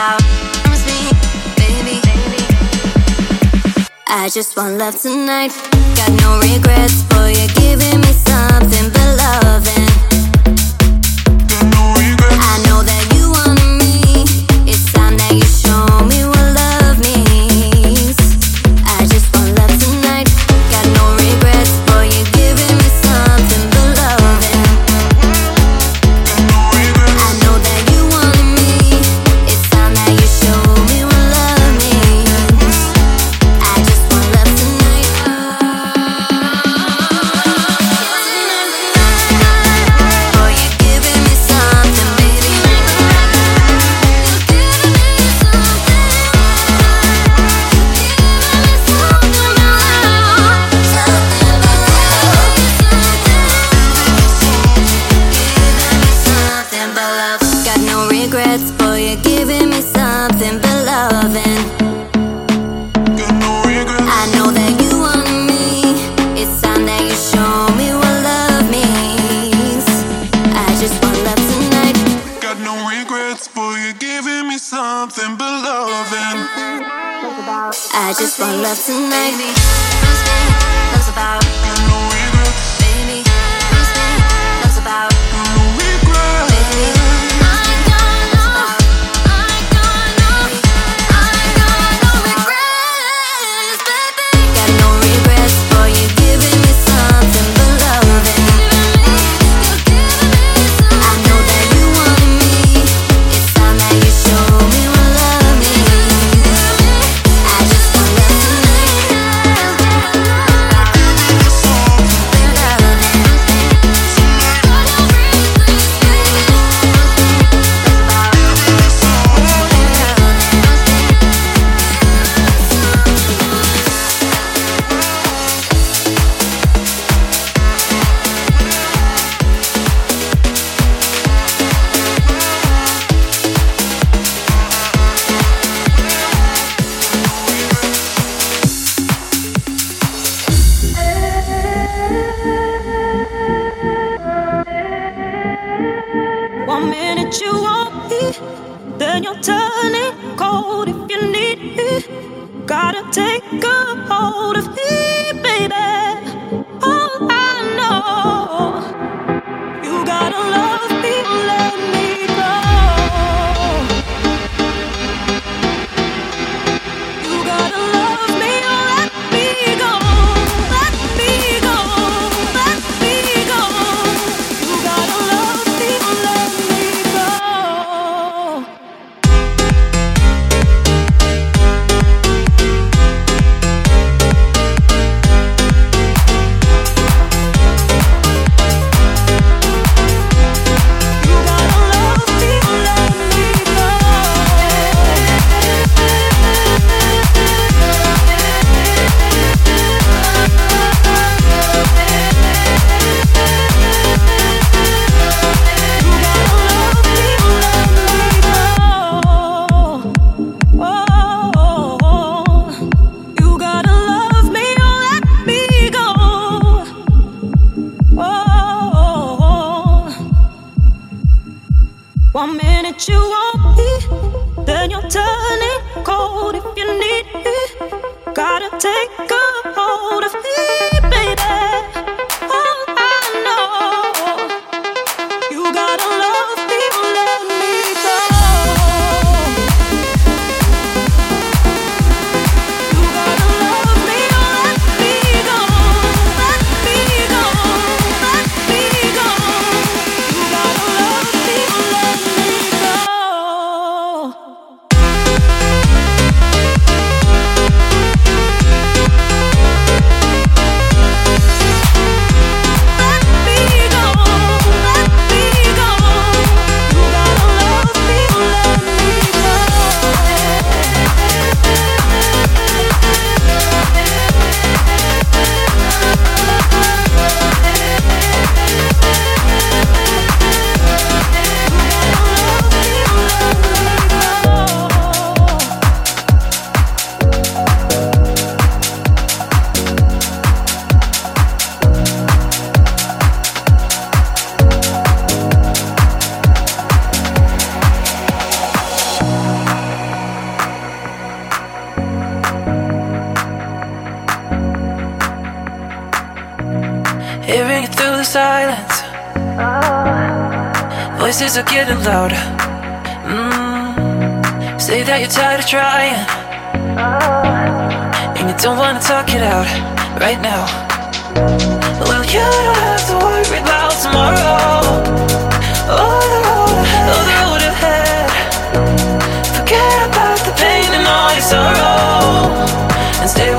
about. Promise me, baby. I just want love tonight. Got no regrets, for you giving me something beloved. gotta take a hold. Are getting louder. Mm. Say that you're tired of trying. And you don't wanna talk it out right now. Well, you don't have to worry about tomorrow. Or the road, or the road ahead. Forget about the pain and all your sorrow. And stay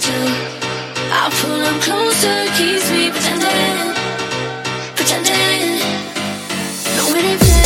do. I pull up closer, keeps me pretending, pretending. No, it ain't.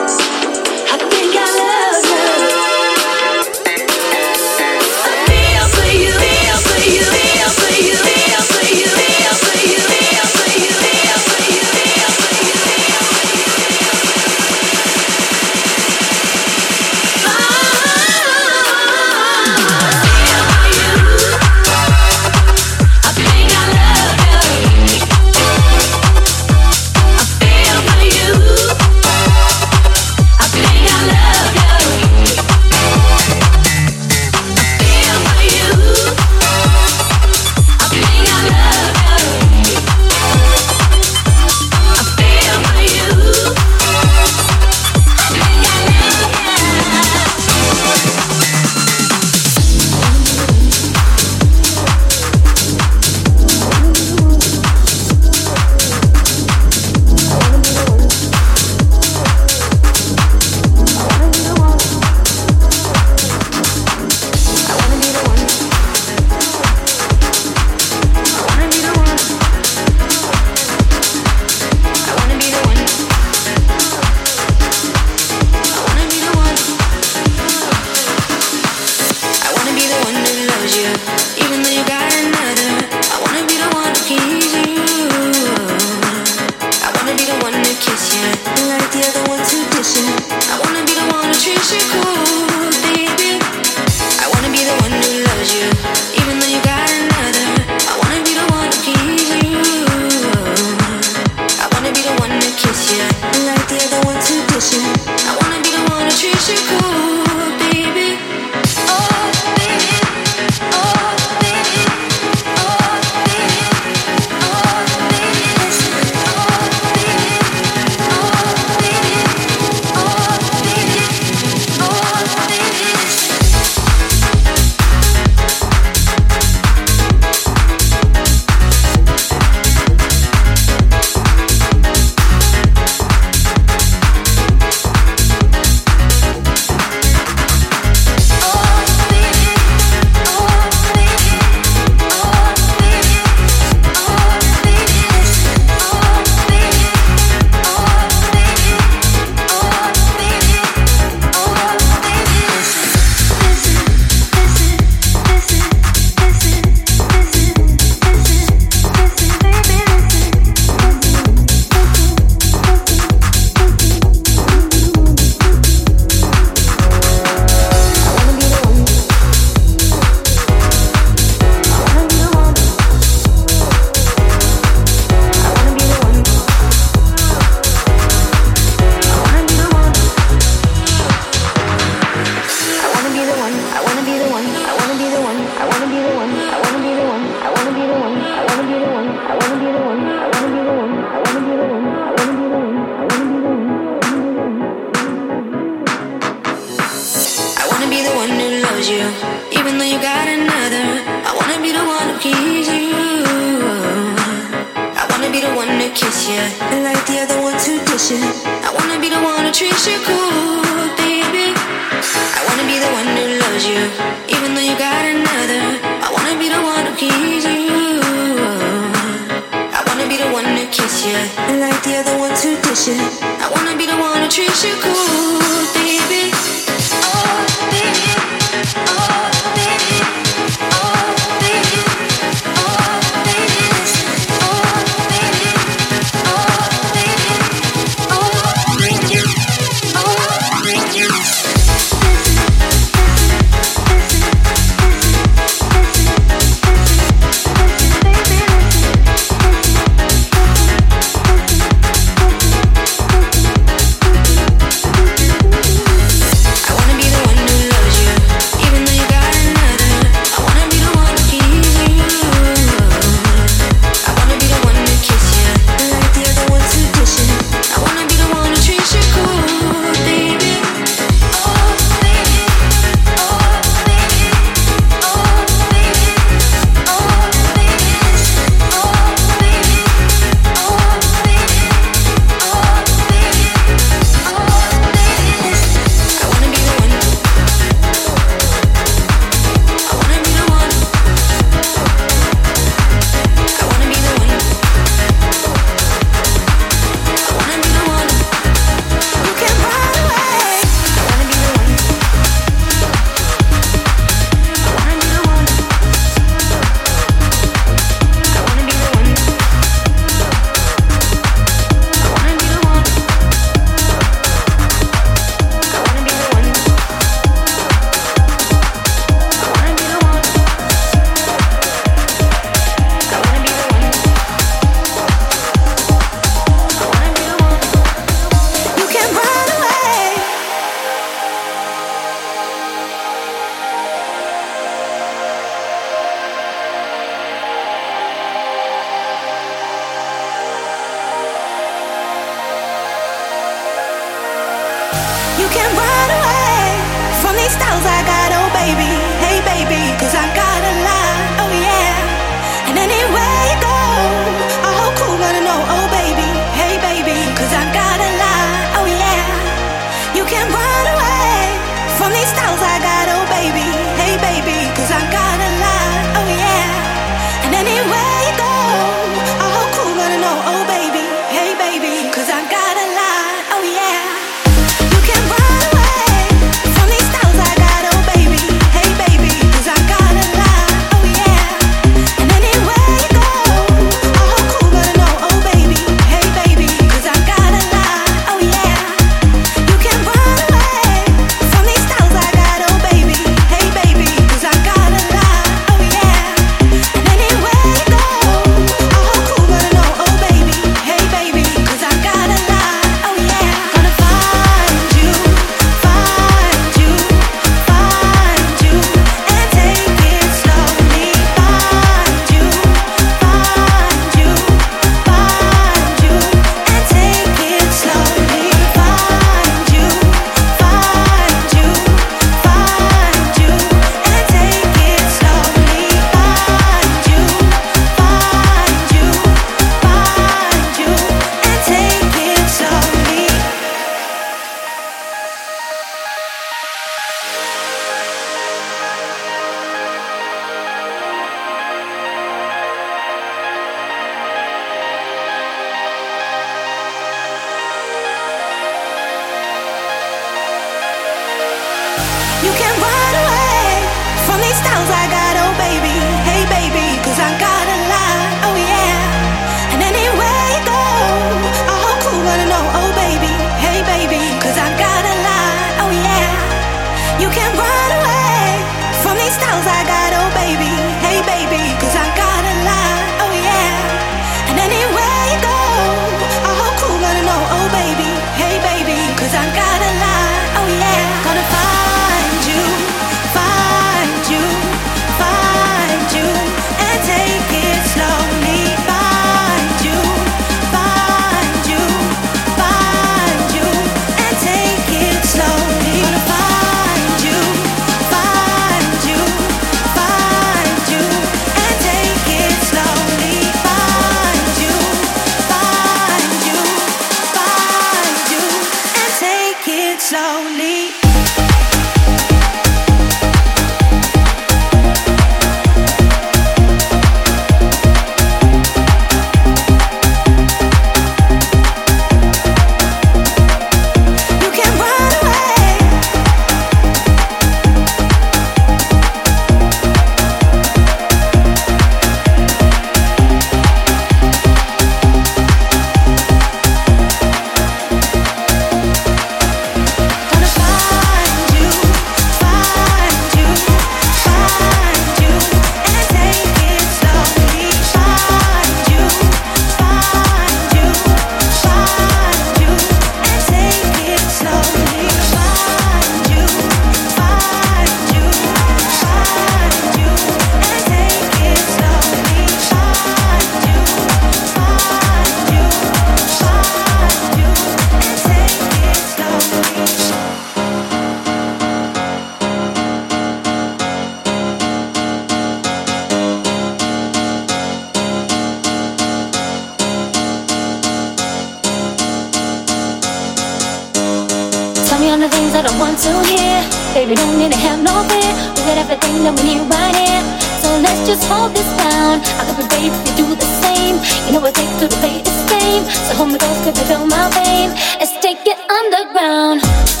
Just hold this down. I could be brave if you do the same. You know what it takes to play this game. So hold me close, could feel my pain. Let's take it underground.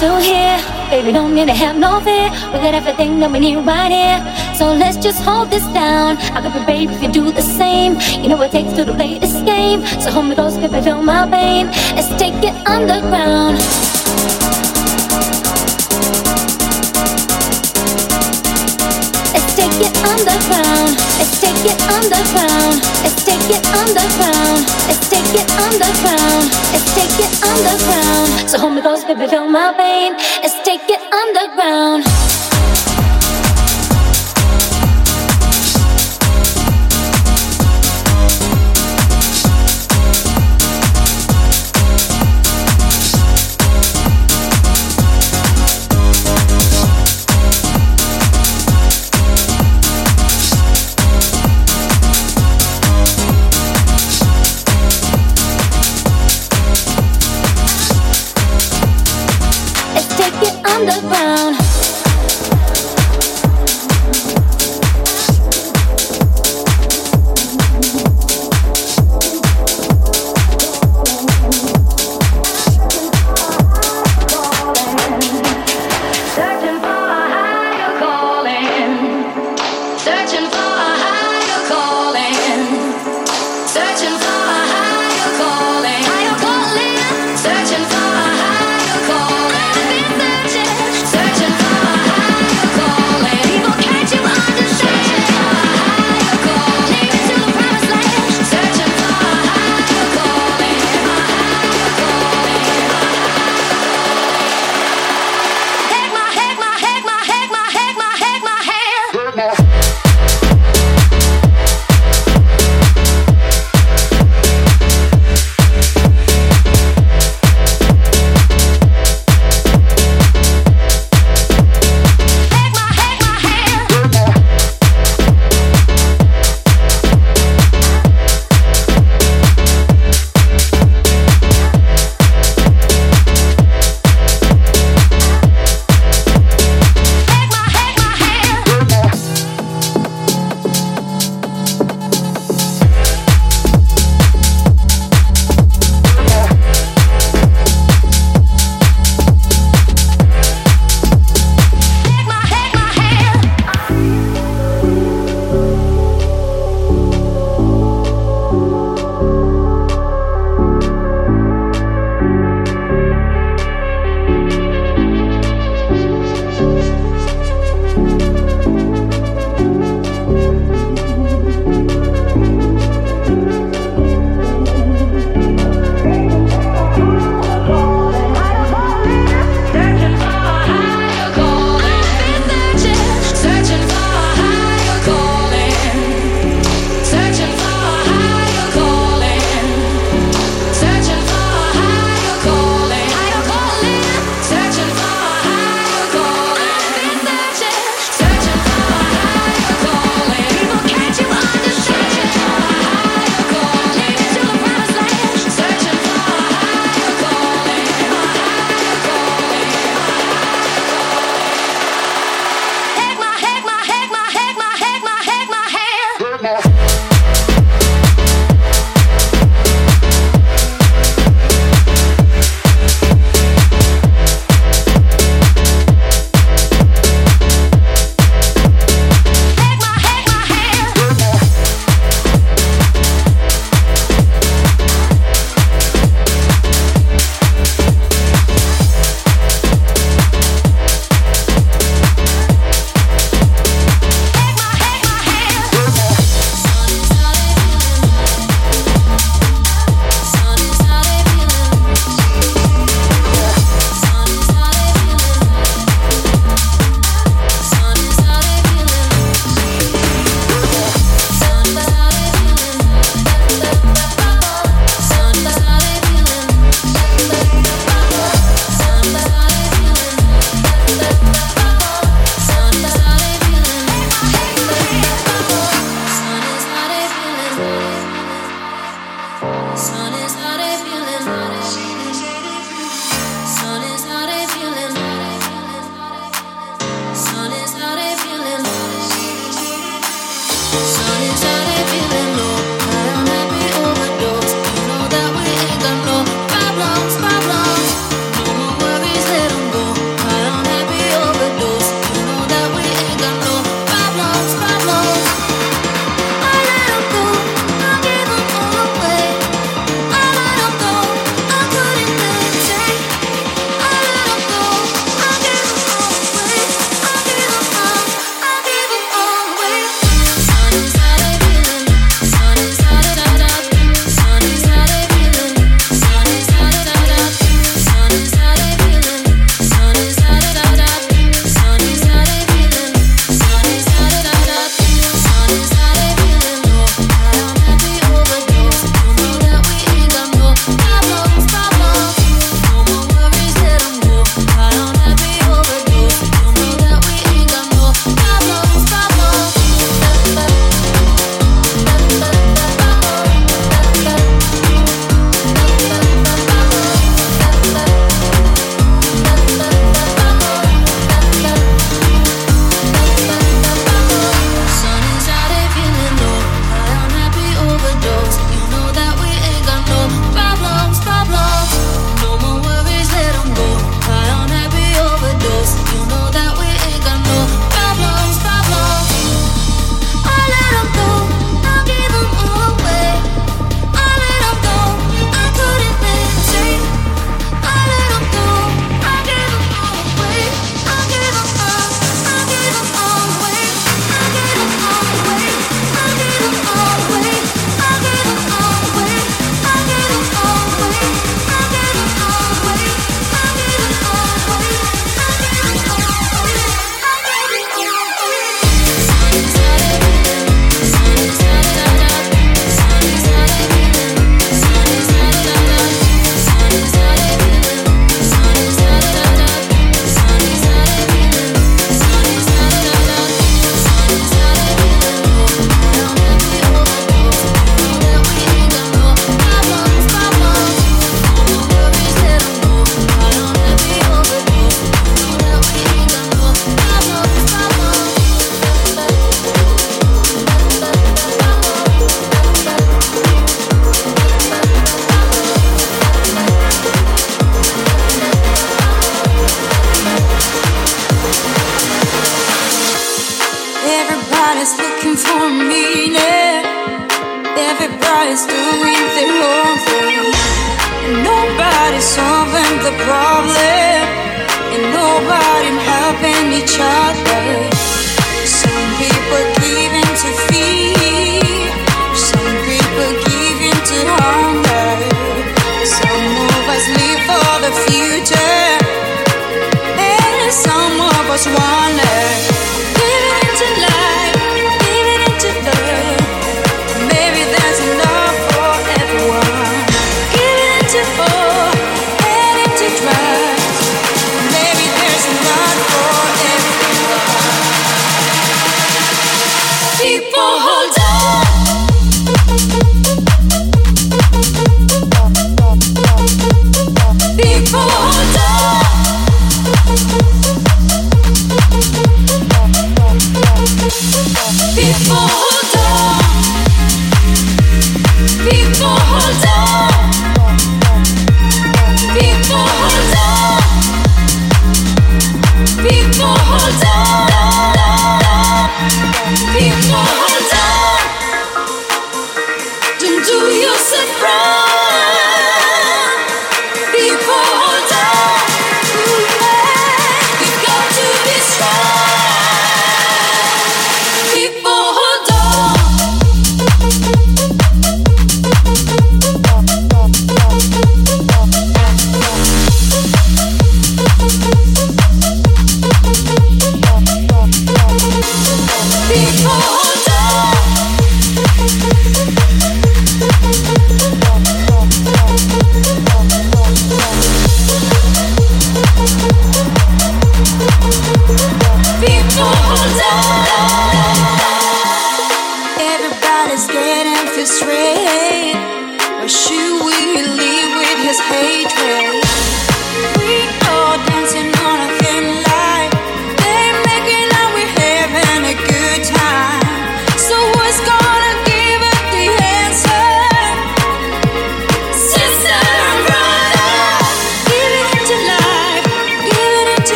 To hear. Baby, don't need to have no fear. We got everything that we need right here. So let's just hold this down. I could be brave if you do the same. You know what it takes to play this game. So hold me close, baby, feel my pain. Let's take it underground. Let's take it underground. Let's take it underground. Let's take it underground. Let's take it underground. Let's take it underground. So hold me close, baby, feel my pain. Let's take it underground. Underground.